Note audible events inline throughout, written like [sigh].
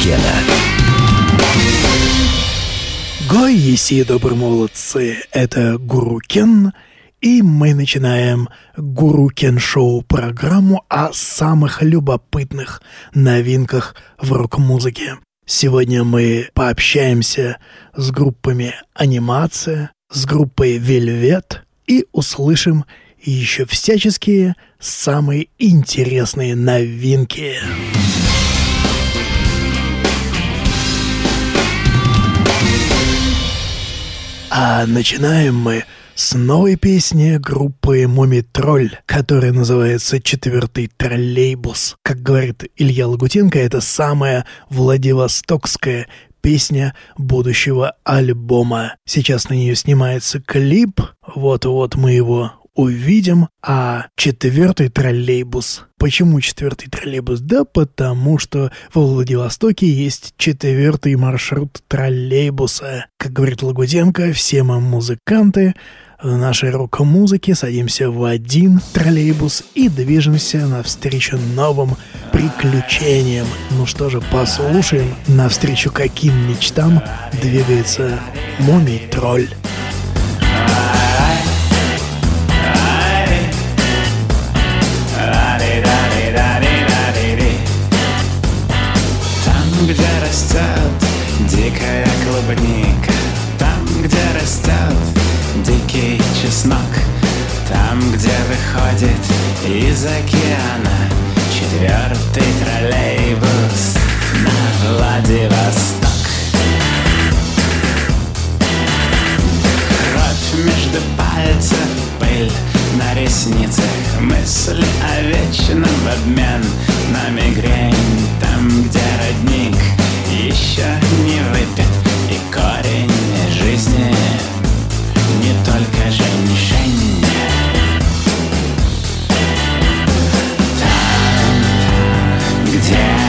Реплика Гуру Кена. Гой, еси, добрые молодцы, это Гуру Кен, и мы начинаем Гуру Кен Шоу программу о самых любопытных новинках в рок-музыке. Сегодня мы пообщаемся с группами анимация, с группой Вельвет и услышим еще всяческие самые интересные новинки. А начинаем мы с новой песни группы Муми Тролль, которая называется «Четвертый троллейбус». Как говорит Илья Лагутенко, это самая Владивостокская песня будущего альбома. Сейчас на нее снимается клип. Вот-вот мы его увидим. А четвертый троллейбус. Почему четвертый троллейбус? Да потому что во Владивостоке есть четвертый маршрут троллейбуса. Как говорит Лагуденко, все мы музыканты, в нашей рок-музыке садимся в один троллейбус и движемся навстречу новым приключениям. Ну что же, послушаем, навстречу каким мечтам двигается Мумий-тролль. Растет дикая клубника, там, где растет дикий чеснок, там, где выходит из океана четвертый троллейбус на Владивосток. Кровь между пальцев, пыль на ресницах, мысли о вечном в обмен на мигрень Там, где родник еще не выпит И корень жизни. Не только женщин Там, где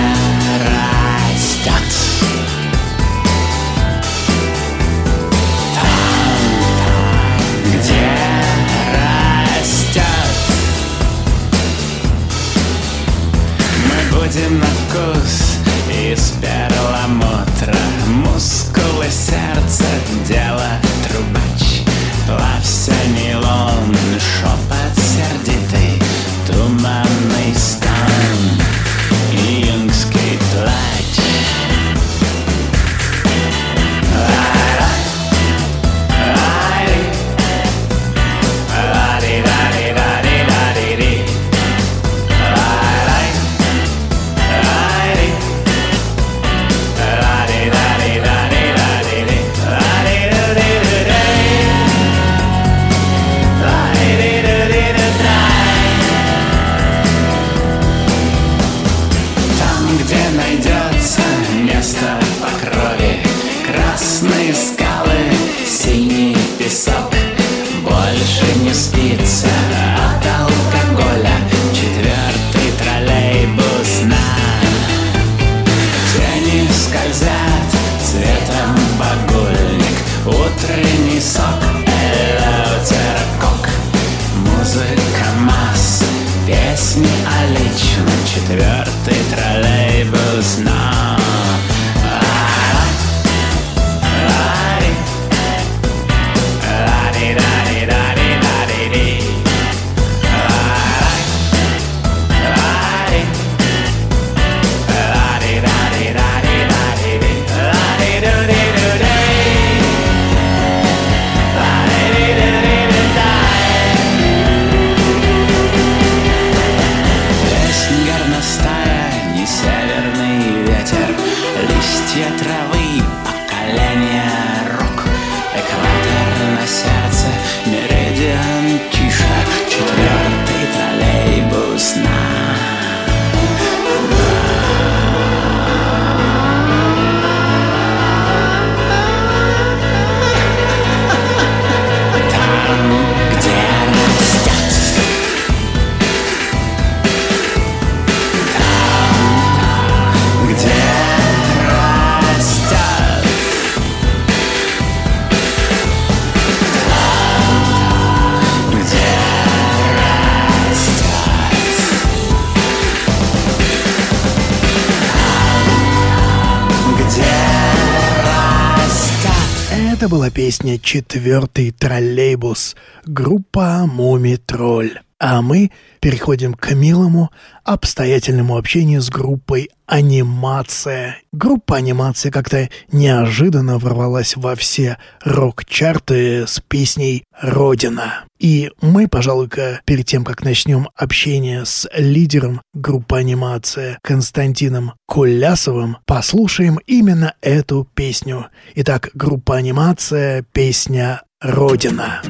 песня «Четвертый троллейбус», группа «Муми Тролль». А мы переходим к милому, обстоятельному общению с группой «Анимация». Группа «Анимация» как-то неожиданно ворвалась во все рок-чарты с песней «Родина». И мы, пожалуй-ка, перед тем, как начнем общение с лидером группы «Анимация» Константином Кулясовым, послушаем именно эту песню. Итак, группа «Анимация», песня «Родина».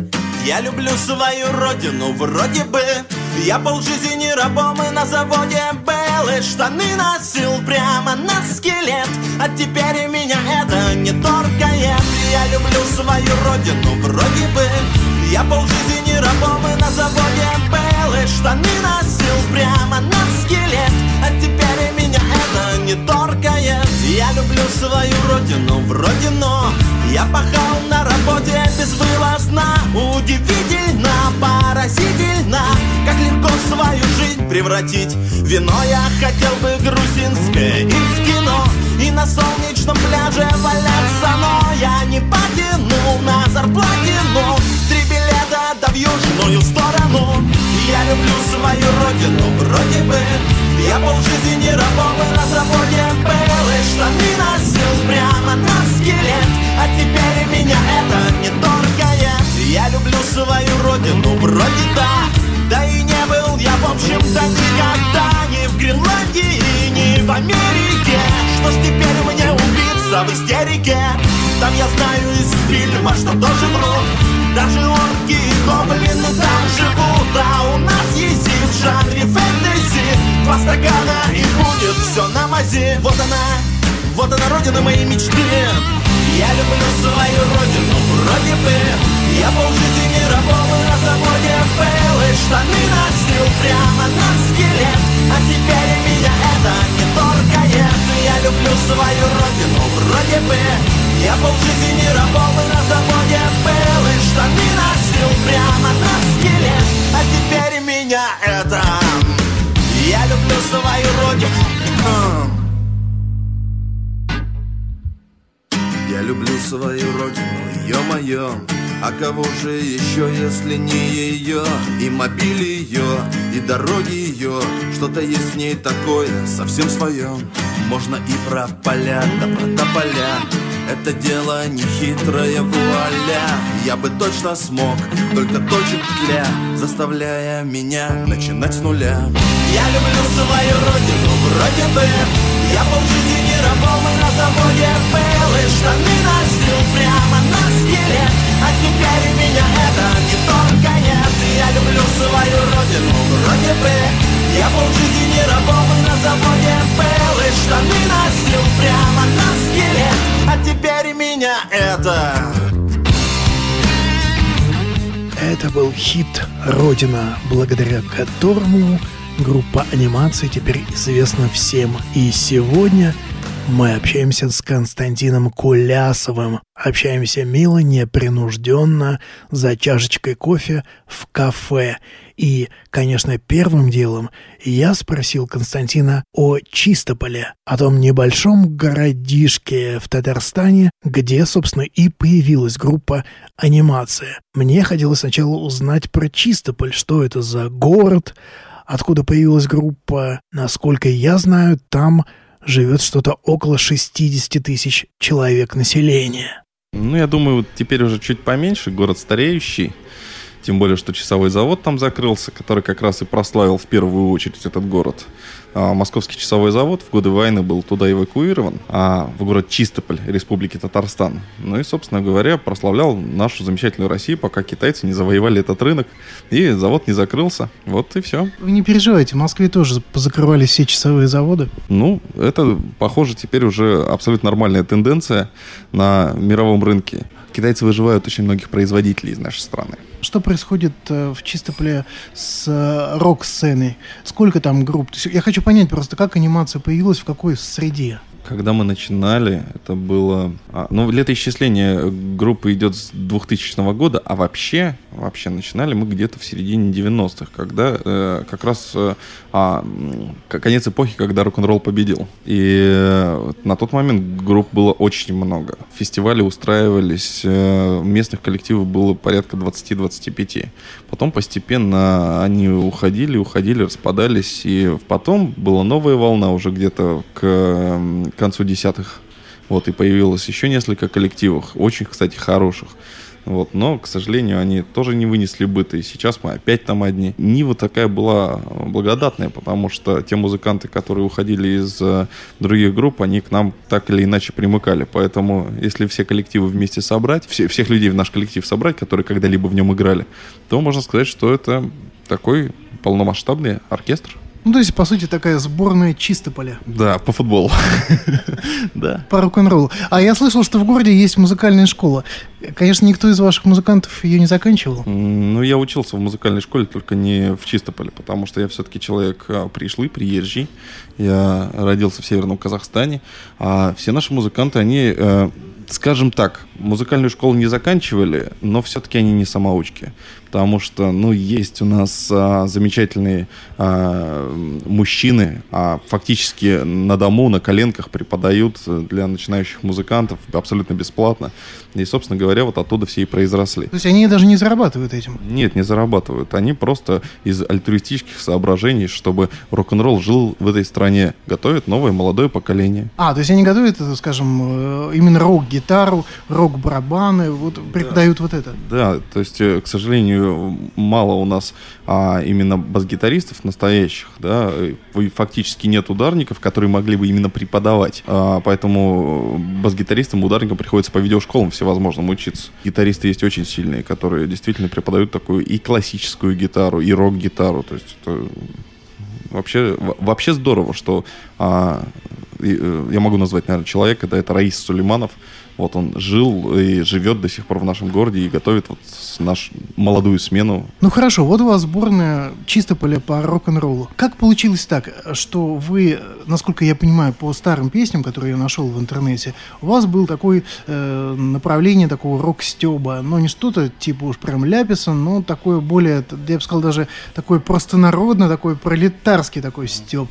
Я люблю свою родину, вроде бы. Я полжизни рабом и на заводе был И штаны носил прямо на скелет. А теперь меня это не торкает Я люблю свою родину, вроде бы. Я полжизни рабом и на заводе был И штаны носил прямо на скелет. А теперь меня это не торкает Я люблю свою родину, вроде но Я пахал на работе безвылазно Удивительно, поразительно. Как легко свою жизнь превратить Вино. Я хотел бы грузинское и в кино И на солнечном пляже валяться Но я не потянул на зарплате Но три билета да в южную сторону. Я люблю свою родину, вроде бы знаю из фильма, что тоже врут. Даже орки и гоблины там живут А у нас есть и в жанре фэнтези. Два стакана и будет все на мази. Вот она, вот она родина моей мечты. Я люблю свою родину, вроде бы. Я полжизни рабом и на заводе был И штаны носил прямо на скелет. А теперь меня это не торкает Я люблю свою родину, вроде бы Я полжизни рабом и на заводе был И штаны носил прямо на скелет А теперь меня это Я люблю свою родину. Я люблю свою родину, ё-моё. А кого же еще, если не ее И мобиль ее, и дороги ее Что-то есть в ней такое, совсем свое Можно и про поля, да про тополя это дело не хитрое вуаля. Я бы точно смог, только точек тля Заставляя меня начинать с нуля. Я люблю свою родину, вроде бы. Я полжизни рабом и на заводе был И штаны носил прямо на скелет А теперь меня это не торкает Я люблю свою родину, вроде бы Я полжизни рабом и на заводе был И штаны носил прямо на скелет А теперь меня это Это был хит «Родина», благодаря которому группа анимации теперь известна всем. И сегодня мы общаемся с Константином Кулясовым. Общаемся мило, непринужденно, за чашечкой кофе в кафе. И, конечно, первым делом я спросил Константина о Чистополе, о том небольшом городишке в Татарстане, где, собственно, и появилась группа «Анимация». Мне хотелось сначала узнать про Чистополь, что это за город, откуда появилась группа. Насколько я знаю, там живет что-то около 60 тысяч человек населения. Ну, я думаю, вот теперь уже чуть поменьше, город стареющий. Тем более, что часовой завод там закрылся, который как раз и прославил в первую очередь этот город. А Московский часовой завод в годы войны был туда эвакуирован, а в город Чистополь, Республики Татарстан. Ну и, собственно говоря, прославлял нашу замечательную Россию, пока китайцы не завоевали этот рынок, и завод не закрылся. Вот и все. Вы не переживайте, в Москве тоже позакрывали все часовые заводы. Ну, это, похоже, теперь уже абсолютно нормальная тенденция на мировом рынке. Китайцы выживают очень многих производителей из нашей страны. Что происходит э, в Чистополе с э, рок-сценой? Сколько там групп? Я хочу понять просто, как анимация появилась, в какой среде? Когда мы начинали, это было... а, ну, летоисчисление группы идет с 2000 года, а вообще, вообще начинали мы где-то в середине 90-х, когда э, как раз э, а, конец эпохи, когда рок-н-ролл победил. И э, на тот момент групп было очень много. Фестивали устраивались, э, местных коллективов было порядка 20-25. Потом постепенно они уходили, уходили, распадались, и потом была новая волна уже где-то к м, концу десятых. Вот, и появилось еще несколько коллективов, очень, кстати, хороших. Вот, но, к сожалению, они тоже не вынесли быта, и сейчас мы опять там одни. Нива такая была благодатная, потому что те музыканты, которые уходили из э, других групп, они к нам так или иначе примыкали. Поэтому, если все коллективы вместе собрать, все, всех людей в наш коллектив собрать, которые когда-либо в нем играли, то можно сказать, что это такой полномасштабный оркестр. Ну, то есть, по сути, такая сборная Чистополя Да, по футболу. [laughs] Да. по рок-н-роллу. А я слышал, что в городе есть музыкальная школа. Конечно, никто из ваших музыкантов ее не заканчивал. Ну, я учился в музыкальной школе, только не в Чистополе, потому что я все-таки человек а, пришлый, приезжий. Я родился в Северном Казахстане. А все наши музыканты, они, э, скажем так, музыкальную школу не заканчивали, но все-таки они не самоучки. Потому что, ну, есть у нас а, замечательные а, мужчины, а, фактически на дому, на коленках преподают э, для начинающих музыкантов абсолютно бесплатно. И, собственно говоря, вот оттуда все и произросли. То есть они даже не зарабатывают этим. Нет, не зарабатывают. Они просто из альтруистических соображений, чтобы рок-н-ролл жил в этой стране, готовят новое молодое поколение. А, то есть они готовят, это, скажем, э, именно рок-гитару, рок-барабаны, вот преподают вот это. Да, то есть, э, к сожалению, мало у нас а, именно бас-гитаристов настоящих, да, и фактически нет ударников, которые могли бы именно преподавать. А, поэтому бас-гитаристам, ударникам приходится по видеошколам всевозможным учиться. Гитаристы есть очень сильные, которые действительно преподают такую и классическую гитару, и рок-гитару. То есть это вообще, во- вообще здорово, что а, э, я могу назвать, наверное, человека, да, это Раис Сулейманов. Вот он жил и живет до сих пор в нашем городе и готовит вот с- наш молодую смену. Ну хорошо, вот у вас сборная Чистополя по рок-н-роллу. Как получилось так, что вы, насколько я понимаю, по старым песням, которые я нашел в интернете, у вас был такое э, направление такого рок-стеба, но не что-то типа уж прям ляписа, но такое более, я бы сказал, даже такой простонародный, такой пролетарский такой стеб.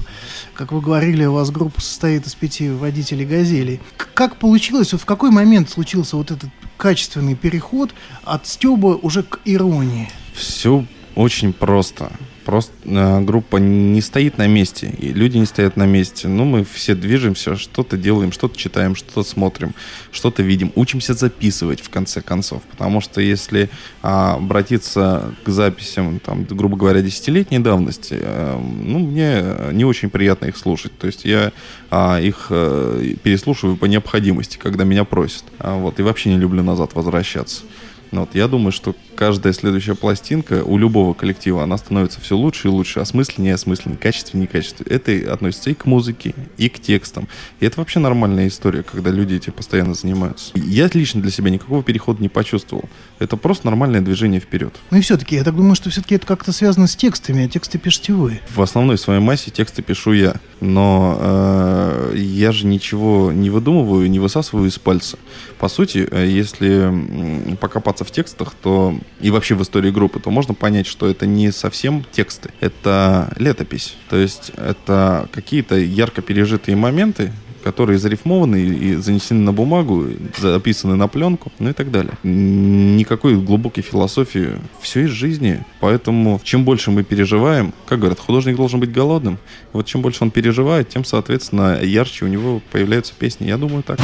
Как вы говорили, у вас группа состоит из пяти водителей «Газелей». Как получилось, вот в какой момент случился вот этот качественный переход от стеба уже к иронии? Все очень просто. Просто э, группа не стоит на месте, и люди не стоят на месте. Ну, мы все движемся, что-то делаем, что-то читаем, что-то смотрим, что-то видим, учимся записывать в конце концов. Потому что если а, обратиться к записям, там, грубо говоря, десятилетней давности, э, ну, мне не очень приятно их слушать. То есть я а, их э, переслушиваю по необходимости, когда меня просят. А, вот, и вообще не люблю назад возвращаться. Ну Вот, я думаю, что каждая следующая пластинка у любого коллектива, она становится все лучше и лучше, осмысленнее и осмысленнее, качественнее качественнее. Это относится и к музыке, и к текстам. И это вообще нормальная история, когда люди этим постоянно занимаются. Я лично для себя никакого перехода не почувствовал. Это просто нормальное движение вперед. Ну и все-таки, я так думаю, что все-таки это как-то связано с текстами, а тексты пишете вы. В основной своей массе тексты пишу я, но э, я же ничего не выдумываю, не высасываю из пальца. По сути, э, если покопаться в текстах, то и вообще в истории группы, то можно понять, что это не совсем тексты, это летопись. То есть это какие-то ярко пережитые моменты, которые зарифмованы и занесены на бумагу, записаны на пленку, ну и так далее. Никакой глубокой философии. Все из жизни. Поэтому чем больше мы переживаем, как говорят, художник должен быть голодным. Вот чем больше он переживает, тем, соответственно, ярче у него появляются песни. Я думаю, так.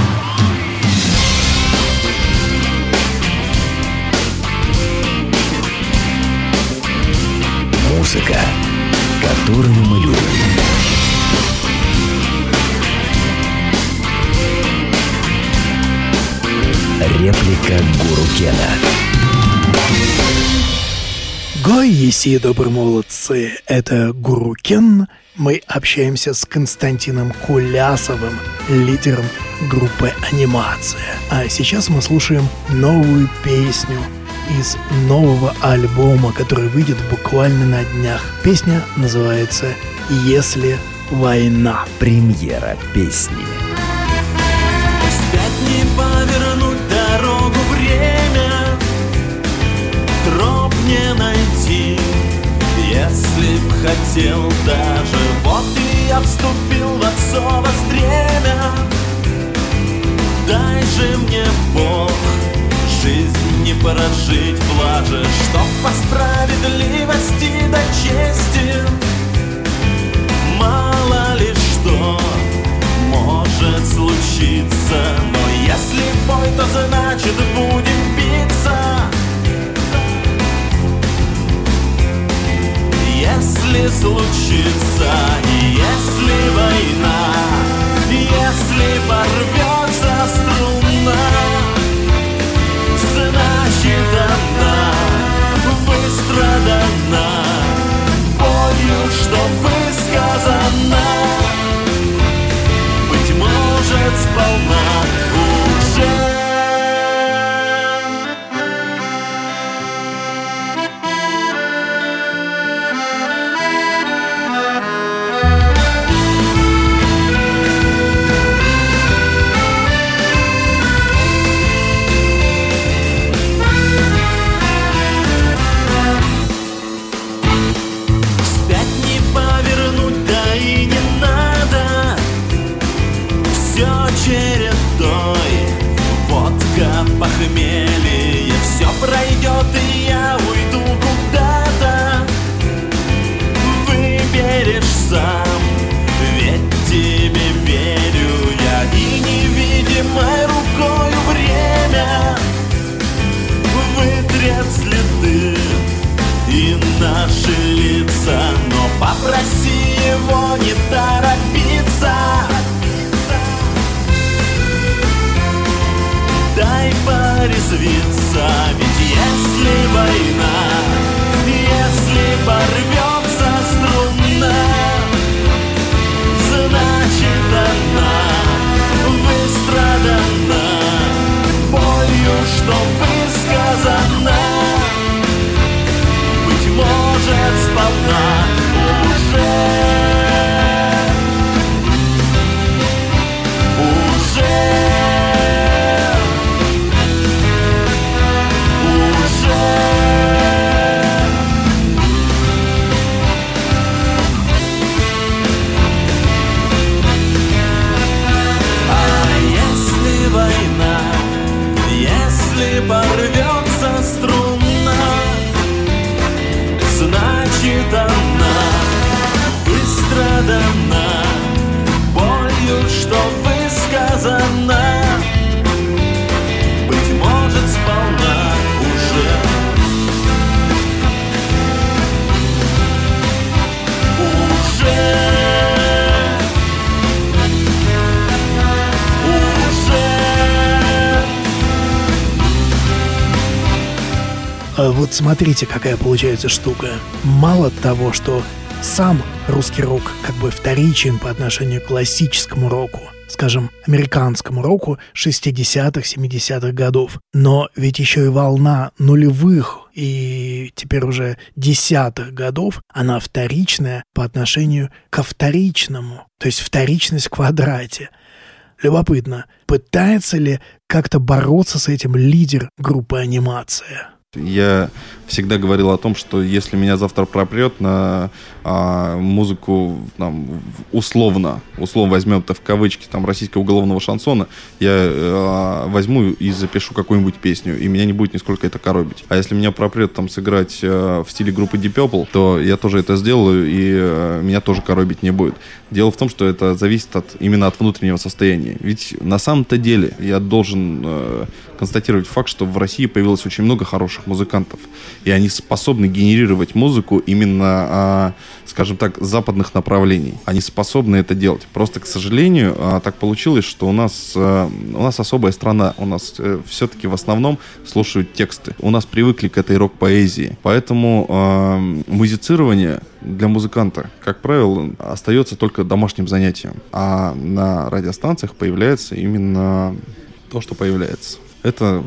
Музыка, которую мы любим. Реплика Гуру Кена. Гой, еси, добрые молодцы, это Гуру Кен. Мы общаемся с Константином Кулясовым, лидером группы «Анимация». А сейчас мы слушаем новую песню из нового альбома, который выйдет буквально на днях. Песня называется «Если война». Премьера песни. Не найти. Если б хотел даже Вот и я вступил в отцово стремя. Дай же мне Бог Жизнь не прожить влаже Чтоб по справедливости до чести. Мало ли что может случиться Но если бой, то значит будем биться Если случится, если война Если порвется струна Значит она выстрадана. Болью, что высказана Быть может сполна смотрите, какая получается штука. Мало того, что сам русский рок как бы вторичен по отношению к классическому року, скажем, американскому року 60-х, 70-х годов. Но ведь еще и волна нулевых и теперь уже десятых годов, она вторичная по отношению ко вторичному. То есть вторичность в квадрате. Любопытно, пытается ли как-то бороться с этим лидер группы анимация? Я всегда говорил о том, что если меня завтра пропрет на а, музыку там, условно, условно возьмем это в кавычки, там, российского уголовного шансона, я а, возьму и запишу какую-нибудь песню, и меня не будет нисколько это коробить. А если меня пропрет там сыграть а, в стиле группы Deep Purple, то я тоже это сделаю, и а, меня тоже коробить не будет. Дело в том, что это зависит от, именно от внутреннего состояния. Ведь на самом-то деле я должен э, констатировать факт, что в России появилось очень много хороших музыкантов. И они способны генерировать музыку именно, а, скажем так, западных направлений. Они способны это делать. Просто, к сожалению, а, так получилось, что у нас, а, у нас особая страна. У нас э, все-таки в основном слушают тексты. У нас привыкли к этой рок-поэзии. Поэтому а, музицирование для музыканта, как правило, остается только домашним занятием. А на радиостанциях появляется именно то, что появляется. Это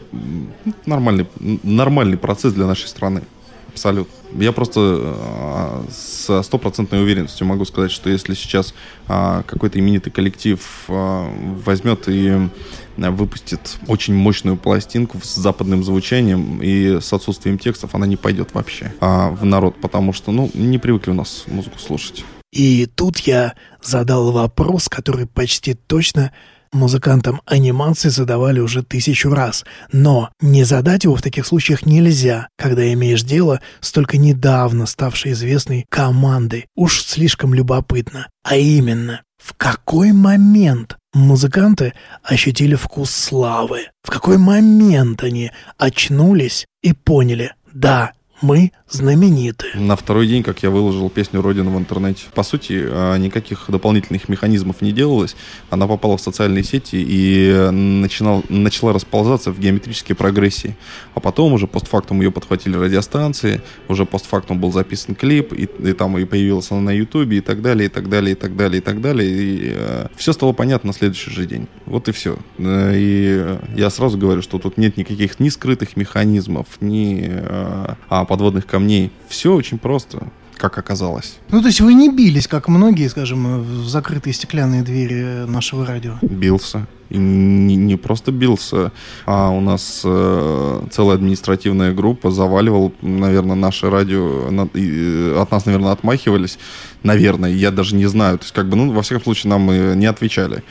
нормальный, нормальный процесс для нашей страны. Абсолютно. Я просто э, со стопроцентной уверенностью могу сказать, что если сейчас э, какой-то именитый коллектив э, возьмет и выпустит очень мощную пластинку с западным звучанием и с отсутствием текстов, она не пойдет вообще а, в народ, потому что, ну, не привыкли у нас музыку слушать. И тут я задал вопрос, который почти точно музыкантам анимации задавали уже тысячу раз. Но не задать его в таких случаях нельзя, когда имеешь дело с только недавно ставшей известной командой. Уж слишком любопытно. А именно, в какой момент музыканты ощутили вкус славы? В какой момент они очнулись и поняли, да, мы знамениты. На второй день, как я выложил песню «Родина» в интернете. По сути, а, никаких дополнительных механизмов не делалось. Она попала в социальные сети и начинал, начала расползаться в геометрической прогрессии. А потом уже постфактум ее подхватили радиостанции, уже постфактум был записан клип, и, и там и появилась она на ютубе, и так далее, и так далее, и так далее, и так далее. И э, все стало понятно на следующий же день. Вот и все. Э, и я сразу говорю, что тут нет никаких ни скрытых механизмов, ни э, а, подводных камней. Все очень просто как оказалось. Ну, то есть вы не бились, как многие, скажем, в закрытые стеклянные двери нашего радио? Бился. И не, не просто бился, а у нас э, целая административная группа заваливал, наверное, наше радио, на, и, э, от нас, наверное, отмахивались, наверное, я даже не знаю, то есть как бы, ну, во всяком случае, нам и не отвечали,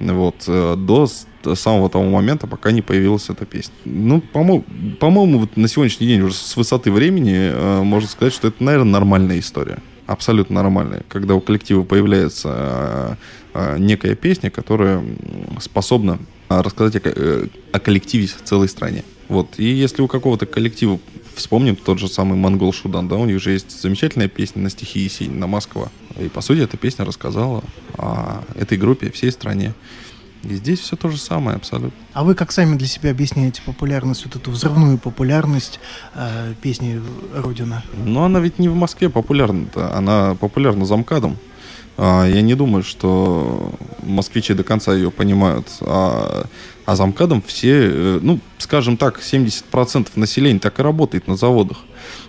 вот, э, до самого того момента, пока не появилась эта песня. Ну, по-моему, по-моему, вот на сегодняшний день уже с высоты времени э, можно сказать, что это, наверное, нормальная история абсолютно нормальная, когда у коллектива появляется э, э, некая песня, которая способна рассказать о, э, о коллективе в целой стране. Вот. И если у какого-то коллектива, вспомним тот же самый Монгол Шудан, да, у них же есть замечательная песня на стихи Есенина «Москва». И, по сути, эта песня рассказала о этой группе, всей стране. И здесь все то же самое абсолютно. А вы как сами для себя объясняете популярность, вот эту взрывную популярность э, песни «Родина»? Ну, она ведь не в Москве популярна-то, она популярна замкадом. А, я не думаю, что москвичи до конца ее понимают. А, а замкадом все, э, ну, скажем так, 70% населения так и работает на заводах.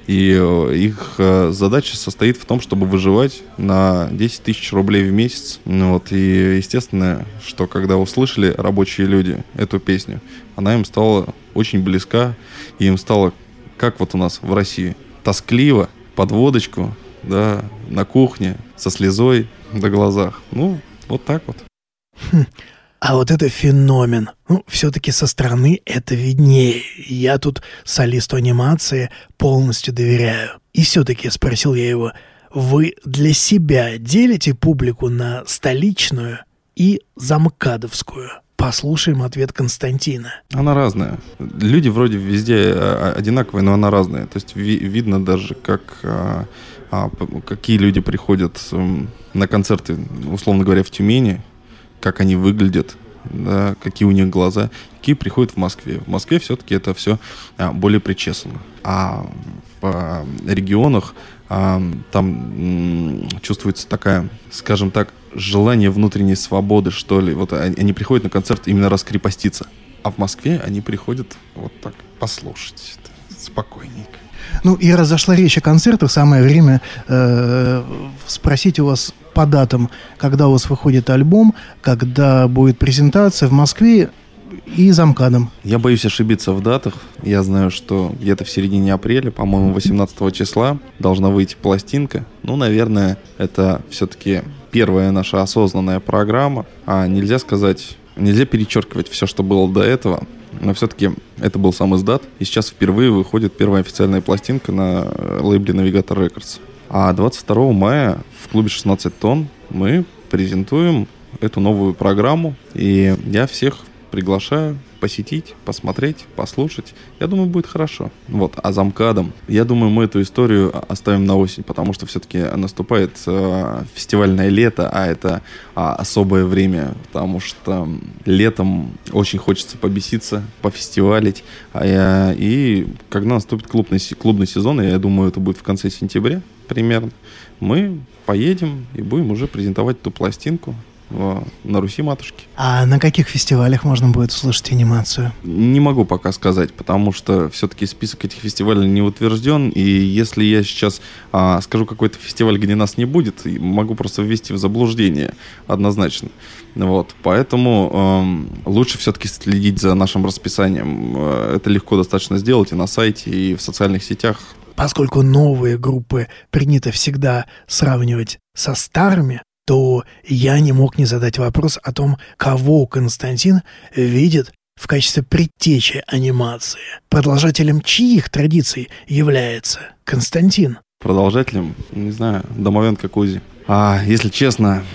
И э, их э, задача состоит в том, чтобы выживать на 10 тысяч рублей в месяц. Ну вот, и естественно, что когда услышали рабочие люди эту песню, она им стала очень близка, и им стало, как вот у нас в России, тоскливо, под водочку, да, на кухне, со слезой [laughs] на глазах. Ну, вот так вот. Хм. А вот это феномен. Ну, все-таки со стороны это виднее. Я тут солисту анимации полностью доверяю. И все-таки спросил я его, вы для себя делите публику на столичную и замкадовскую? Послушаем ответ Константина. Она разная. Люди вроде везде а, одинаковые, но она разная. То есть ви- видно даже, как а, какие люди приходят на концерты, условно говоря, в Тюмени, как они выглядят, да, какие у них глаза, какие приходят в Москве. В Москве все-таки это все а, более причесано. А в а, регионах а, там чувствуется такая, скажем так, желание внутренней свободы, что ли. Вот они, они приходят на концерт именно раскрепоститься. А в Москве они приходят вот так послушать спокойненько. Ну и раз зашла речь о концертах, самое время э, спросить у вас по датам, когда у вас выходит альбом, когда будет презентация в Москве и замкадом. Я боюсь ошибиться в датах. Я знаю, что где-то в середине апреля, по-моему, 18 числа должна выйти пластинка. Ну, наверное, это все-таки первая наша осознанная программа. А нельзя сказать, нельзя перечеркивать все, что было до этого. Но все-таки это был сам издат. И сейчас впервые выходит первая официальная пластинка на лейбле Navigator Records. А 22 мая в клубе 16 тонн мы презентуем эту новую программу. И я всех приглашаю посетить, посмотреть, послушать. Я думаю, будет хорошо. Вот, а замкадом, я думаю, мы эту историю оставим на осень, потому что все-таки наступает э, фестивальное лето, а это э, особое время, потому что летом очень хочется побеситься, пофестивалить. Я, и когда наступит клубный, клубный сезон, я думаю, это будет в конце сентября примерно, мы поедем и будем уже презентовать ту пластинку, на Руси матушки. А на каких фестивалях можно будет услышать анимацию? Не могу пока сказать, потому что все-таки список этих фестивалей не утвержден, и если я сейчас а, скажу какой-то фестиваль, где нас не будет, могу просто ввести в заблуждение однозначно. Вот, поэтому эм, лучше все-таки следить за нашим расписанием. Э, Это легко достаточно сделать и на сайте, и в социальных сетях. Поскольку новые группы принято всегда сравнивать со старыми, то я не мог не задать вопрос о том, кого Константин видит в качестве предтечи анимации. Продолжателем чьих традиций является Константин? Продолжателем, не знаю, домовенка Кузи. А, если честно,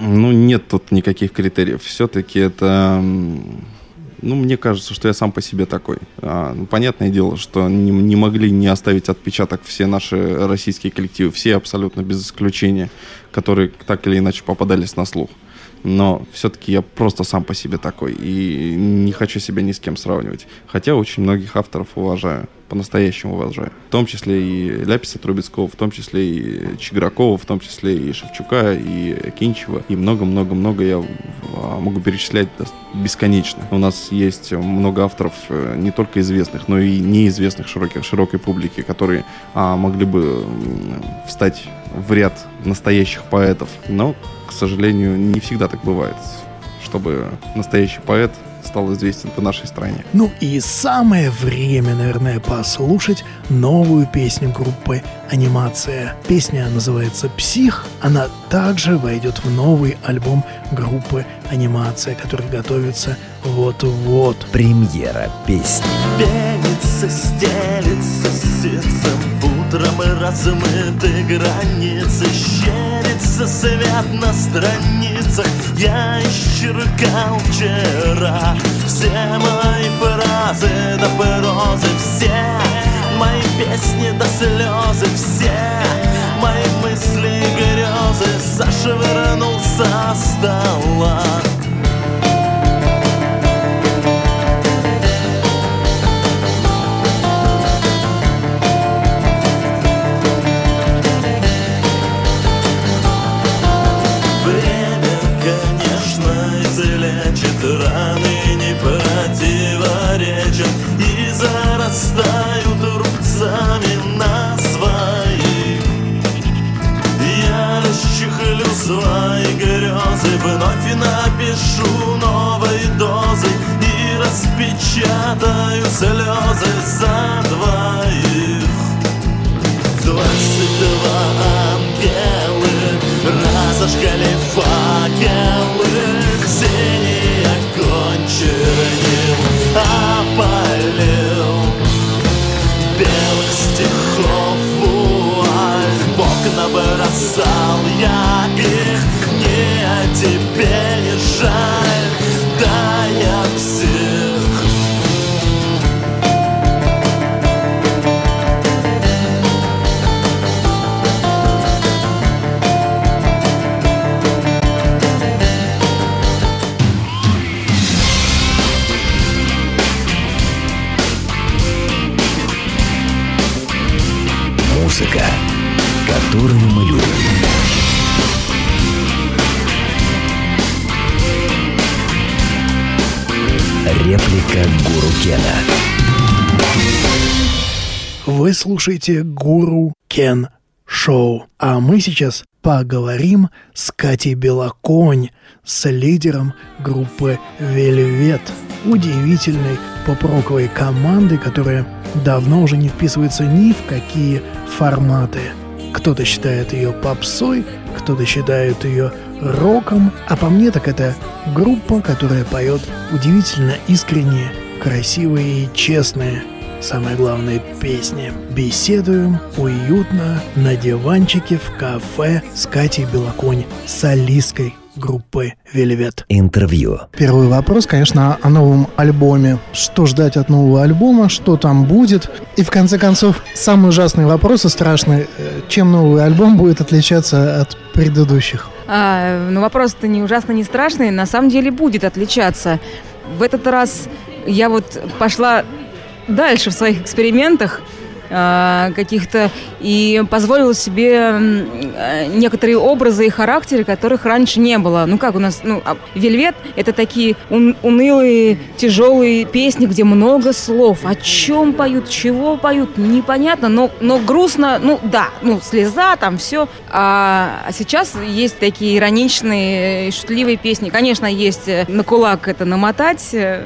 ну, нет тут никаких критериев. Все-таки это... Ну, мне кажется, что я сам по себе такой. А, ну, понятное дело, что не, не могли не оставить отпечаток все наши российские коллективы, все абсолютно без исключения, которые так или иначе попадались на слух. Но все-таки я просто сам по себе такой и не хочу себя ни с кем сравнивать. Хотя очень многих авторов уважаю, по-настоящему уважаю. В том числе и Ляписа Трубецкого, в том числе и Чигракова, в том числе и Шевчука, и Кинчева. И много-много-много я а, могу перечислять бесконечно. У нас есть много авторов э, не только известных, но и неизвестных широкой, широкой публике, которые а, могли бы встать в ряд настоящих поэтов. Но, к сожалению, не всегда так бывает, чтобы настоящий поэт стал известен по нашей стране. Ну и самое время, наверное, послушать новую песню группы «Анимация». Песня называется «Псих». Она также войдет в новый альбом группы «Анимация», который готовится вот-вот. Премьера песни. Пенится, стелится сердцем Утром и размыты границы Щерится свет на страницах Я исчеркал вчера Все мои фразы до прозы Все. Мои песни до слезы Все. Мои мысли и Музыка, которую мы любим. Реплика Гуру Кена. Вы слушаете Гуру Кен Шоу. А мы сейчас поговорим с Катей Белоконь, с лидером группы Вельвет, удивительной поп-роковой команды, которая давно уже не вписывается ни в какие форматы. Кто-то считает ее попсой, кто-то считает ее роком, а по мне так это группа, которая поет удивительно искренние, красивые и честные Самое главное — песни. Беседуем уютно на диванчике в кафе с Катей Белоконь, солисткой группы «Вельвет». Интервью. Первый вопрос, конечно, о новом альбоме. Что ждать от нового альбома, что там будет? И в конце концов, самый ужасный вопрос и страшный. э, Чем новый альбом будет отличаться от предыдущих? А, ну, вопрос-то не ужасно не страшный, на самом деле будет отличаться. В этот раз я вот пошла дальше в своих экспериментах. А, каких-то и позволил себе э, некоторые образы и характеры, которых раньше не было. Ну как у нас, ну, а Вельвет это такие ун- унылые, тяжелые песни, где много слов. О чем поют, чего поют, непонятно, но, но грустно, ну да, ну слеза, там все. А, а сейчас есть такие ироничные, шутливые песни. Конечно, есть э, на кулак это намотать, э,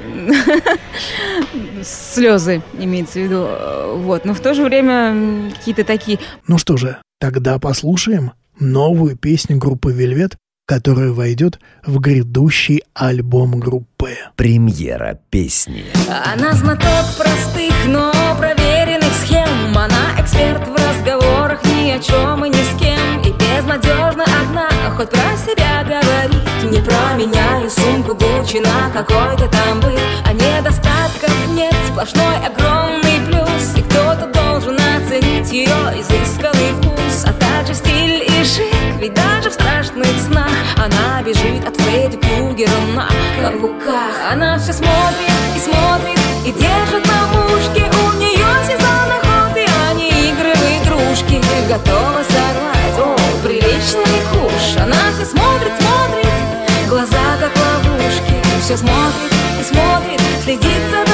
[laughs] слезы имеется в виду. Э, Вот. Но в то же время какие-то такие. Ну что же, тогда послушаем новую песню группы «Вельвет», которая войдет в грядущий альбом группы. Премьера песни. Она знаток простых, но проверенных схем. Она эксперт в разговорах ни о чем и ни с кем. И безнадежно одна, хоть про себя говорит. Не променяю сумку Гуччи на какой-то там быт А недостатков нет, сплошной огромный ее изысканный вкус А также стиль и шик, ведь даже в страшных снах Она бежит от Фредди Крюгера на каблуках. Она все смотрит и смотрит и держит на мушке У нее сезон охоты, а не игры в игрушки. Готова сорвать, о, приличный куш. Она все смотрит, смотрит, глаза как ловушки. Все смотрит и смотрит, следит за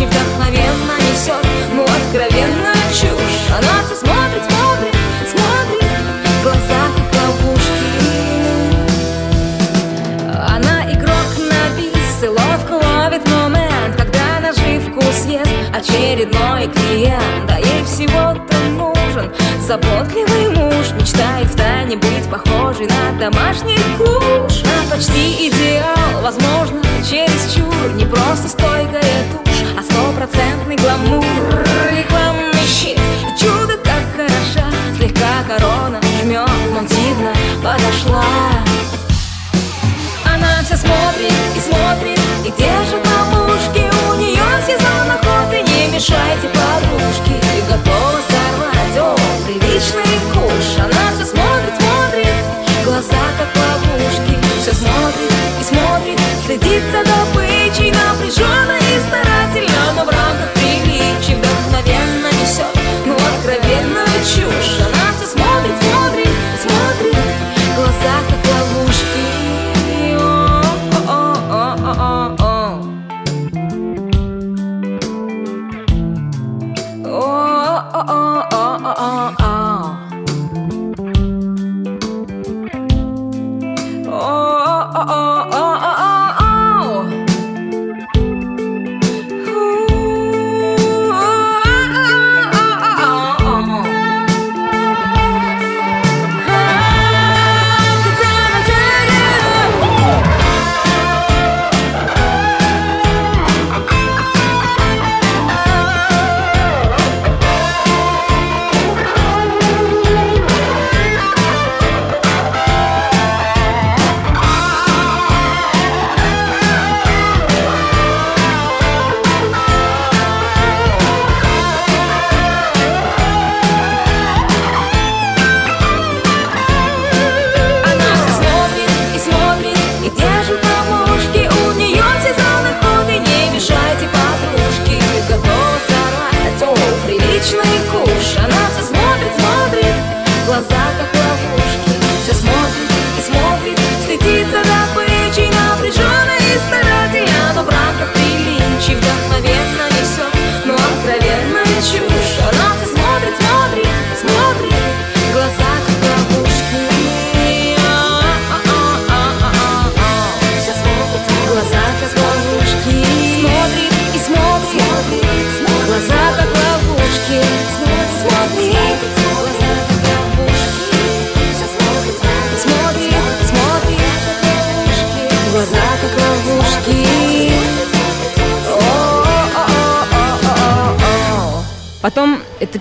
приличий Вдохновенно несет, ну, откровенную чушь. Она все смотрит, смотрит, смотрит, глаза как ловушки она игрок на бис и ловко ловит момент Когда наживку съест очередной клиент. Да ей всего-то нужен заботливый муж Мечтает в тайне быть похожей на домашний клуш На почти идеал, возможно, чересчур Не просто стойкая тушь, а стопроцентный гламур Рекламный щит, чудо как хороша Слегка корона жмет, но дивно подошла. Она все смотрит и смотрит и держит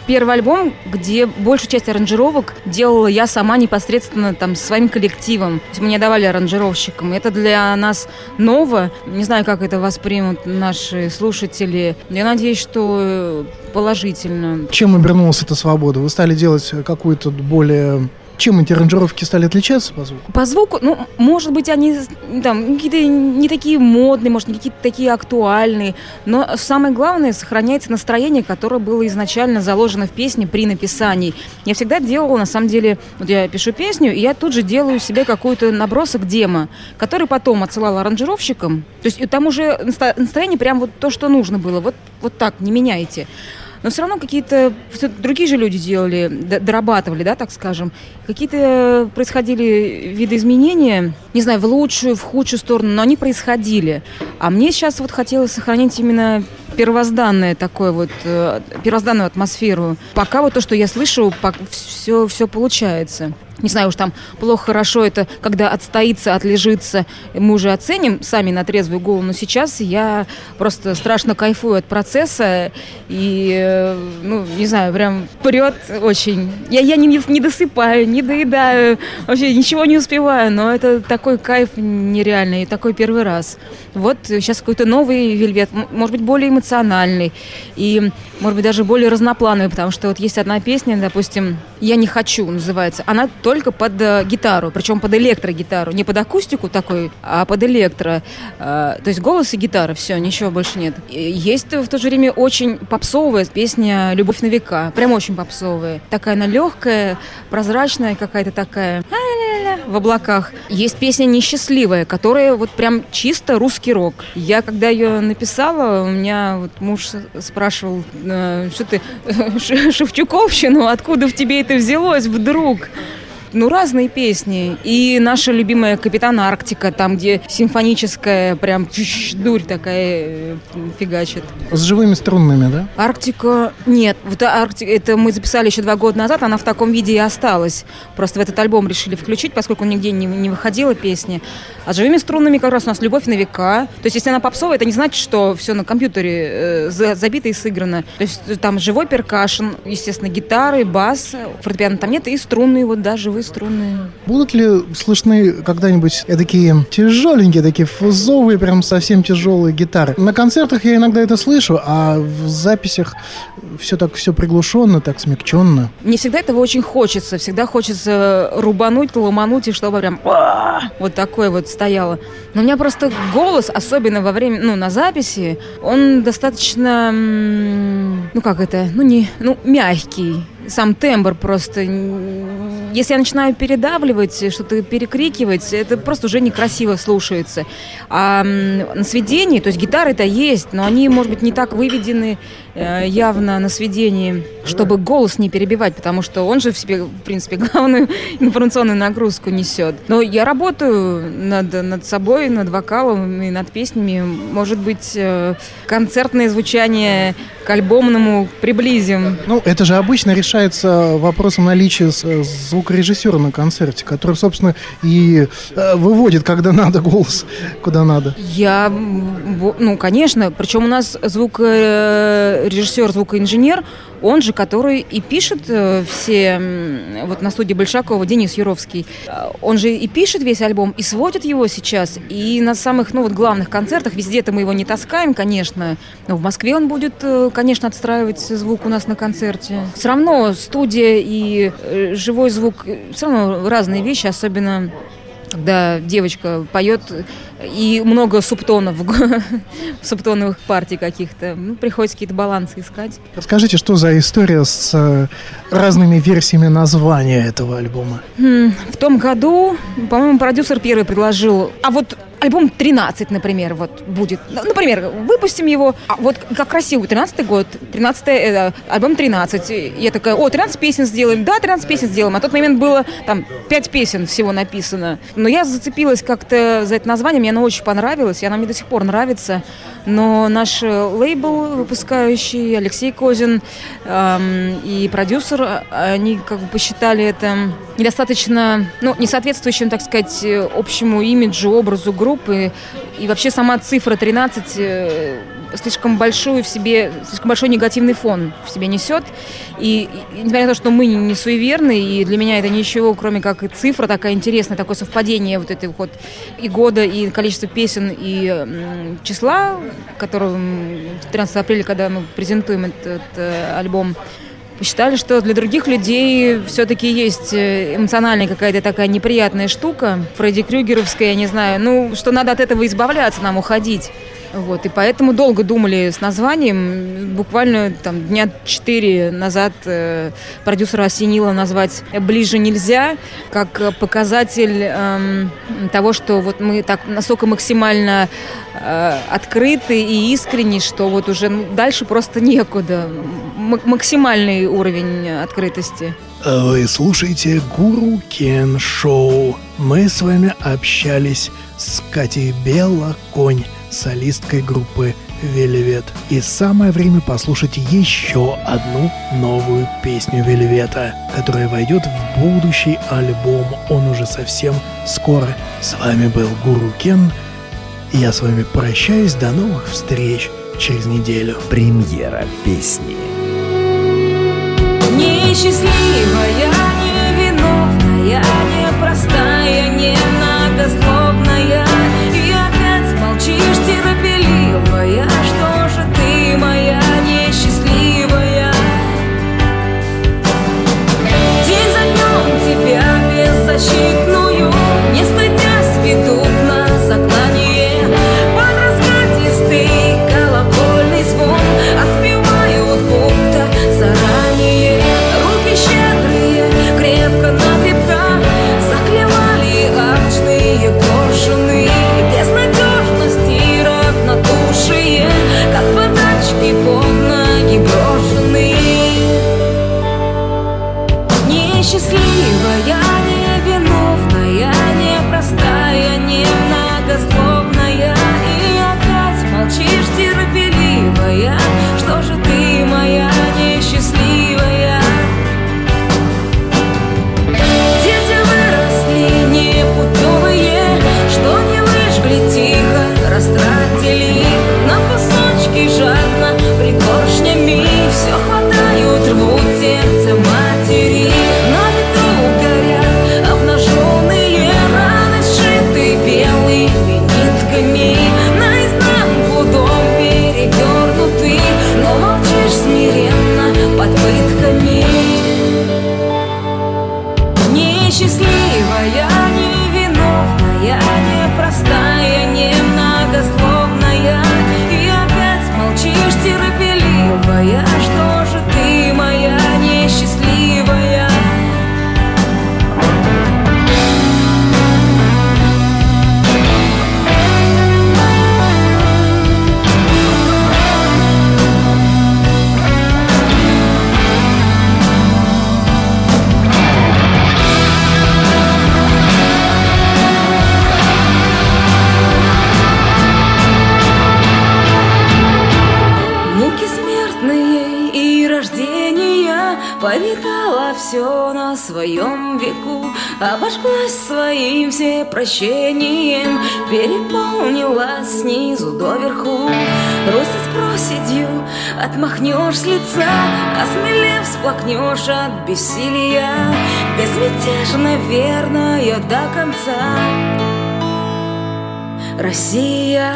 первый альбом, где большую часть аранжировок делала я сама непосредственно там своим коллективом. То есть мне давали аранжировщикам. Это для нас ново. Не знаю, как это воспримут наши слушатели. Я надеюсь, что э, положительно. Чем обернулась эта свобода? Вы стали делать какую-то более чем эти аранжировки стали отличаться по звуку? По звуку, ну, может быть, они там какие-то не такие модные, может, не какие-то такие актуальные, но самое главное, сохраняется настроение, которое было изначально заложено в песне при написании. Я всегда делала, на самом деле, вот я пишу песню, и я тут же делаю себе какой-то набросок демо, который потом отсылала аранжировщикам. То есть там уже настроение прям вот то, что нужно было. Вот, вот так, не меняйте. Но все равно какие-то другие же люди делали, дорабатывали, да, так скажем. Какие-то происходили видоизменения, не знаю, в лучшую, в худшую сторону, но они происходили. А мне сейчас вот хотелось сохранить именно первозданное такое вот, э, первозданную атмосферу. Пока вот то, что я слышу, все, все получается. Не знаю уж там плохо, хорошо это, когда отстоится, отлежится, мы уже оценим сами на трезвую голову, но сейчас я просто страшно кайфую от процесса и, э, ну, не знаю, прям прет очень. Я, я не, не досыпаю, не доедаю, вообще ничего не успеваю, но это такой кайф нереальный, и такой первый раз. Вот сейчас какой-то новый вельвет, может быть, более эмоциональный и, может быть, даже более разноплановый, потому что вот есть одна песня, допустим, «Я не хочу» называется, она только под э, гитару, причем под электрогитару, не под акустику такой, а под электро. Э, то есть голос и гитара, все, ничего больше нет. Есть в то же время очень попсовая песня «Любовь на века», прям очень попсовая. Такая она легкая, прозрачная какая-то такая, в облаках. Есть песня «Несчастливая», которая вот прям чисто русский рок. Я когда ее написала, у меня вот муж спрашивал, э, что ты [laughs] Шевчуковщину, откуда в тебе это взялось вдруг? Ну, разные песни. И наша любимая «Капитан Арктика», там, где симфоническая прям дурь такая э, фигачит. С живыми струнными, да? Арктика нет. Вот Арктика, это мы записали еще два года назад, она в таком виде и осталась. Просто в этот альбом решили включить, поскольку нигде не, не выходила песня. А с живыми струнами как раз у нас любовь на века. То есть, если она попсовая, это не значит, что все на компьютере э, за- забито и сыграно. То есть э, там живой перкашен, естественно, гитары, бас, фортепиано там нет, и струнные, вот, да, живые струнные. Будут ли слышны когда-нибудь такие тяжеленькие, такие фузовые, прям совсем тяжелые гитары? На концертах я иногда это слышу, а в записях все так все приглушенно, так смягченно. Мне всегда этого очень хочется. Всегда хочется рубануть, ломануть, и чтобы прям «А!» вот такое вот стояло. Но у меня просто голос, особенно во время, ну, на записи, он достаточно, ну, как это, ну, не, ну, мягкий. Сам тембр просто. Если я начинаю передавливать, что-то перекрикивать, это просто уже некрасиво слушается. А на сведении, то есть гитары-то есть, но они, может быть, не так выведены явно на сведении, чтобы голос не перебивать, потому что он же в себе, в принципе, [laughs] главную информационную нагрузку несет. Но я работаю над, над собой, над вокалом и над песнями. Может быть, э, концертное звучание к альбомному приблизим. Ну, это же обычно решается вопросом наличия э, звукорежиссера на концерте, который, собственно, и э, выводит, когда надо, голос куда надо. Я, ну, конечно, причем у нас звукорежиссер, звукоинженер, он же, который и пишет э, все, вот на студии Большакова, Денис Юровский, э, он же и пишет весь альбом, и сводит его сейчас, и на самых, ну, вот главных концертах, везде-то мы его не таскаем, конечно, но в Москве он будет, э, конечно, отстраивать звук у нас на концерте. Все равно студия и живой звук, все равно разные вещи, особенно когда девочка поет и много субтонов, [laughs] субтоновых партий каких-то, ну, приходится какие-то балансы искать. Расскажите, что за история с э, разными версиями названия этого альбома? М, В том году, по-моему, продюсер первый предложил, а вот альбом 13, например, вот будет. Ну, Например, выпустим его, а вот как красиво, 13 год, 13 э, альбом 13. И Я такая, о, 13 песен сделаем, да, 13 песен сделаем. А тот момент было там 5 песен всего написано. Но я зацепилась как-то за это название, мне оно очень понравилось, и оно мне до сих пор нравится. Но наш э, лейбл выпускающий, Алексей Козин эм, и продюсер, они как бы посчитали это недостаточно, ну, не соответствующим, так сказать, э, общему имиджу, образу группы. И вообще сама цифра 13 э, слишком большую в себе, слишком большой негативный фон в себе несет. И, и несмотря на то, что мы не, суеверны, и для меня это ничего, кроме как и цифра такая интересная, такое совпадение вот этой вот и года, и количества песен, и м, числа, которое м, 13 апреля, когда мы презентуем этот, э, альбом, посчитали, что для других людей все-таки есть э, эмоциональная какая-то такая неприятная штука, Фредди Крюгеровская, я не знаю, ну, что надо от этого избавляться, нам уходить. Вот, и поэтому долго думали с названием. Буквально там дня четыре назад э, продюсера осенило назвать «Ближе нельзя», как показатель эм, того, что вот мы так настолько максимально э, открыты и искренни, что вот уже ну, дальше просто некуда. М- максимальный уровень открытости. Вы слушаете Гуру Кен Шоу. Мы с вами общались с Катей Белла Конь, солисткой группы Веливет. И самое время послушать еще одну новую песню Веливета, которая войдет в будущий альбом. Он уже совсем скоро. С вами был Гуру Кен. Я с вами прощаюсь. До новых встреч через неделю. Премьера песни. Несчастливая, невиновная, непростая, немногословная Осмелев сплакнешь от бессилия. Безмятежно верная до конца. Россия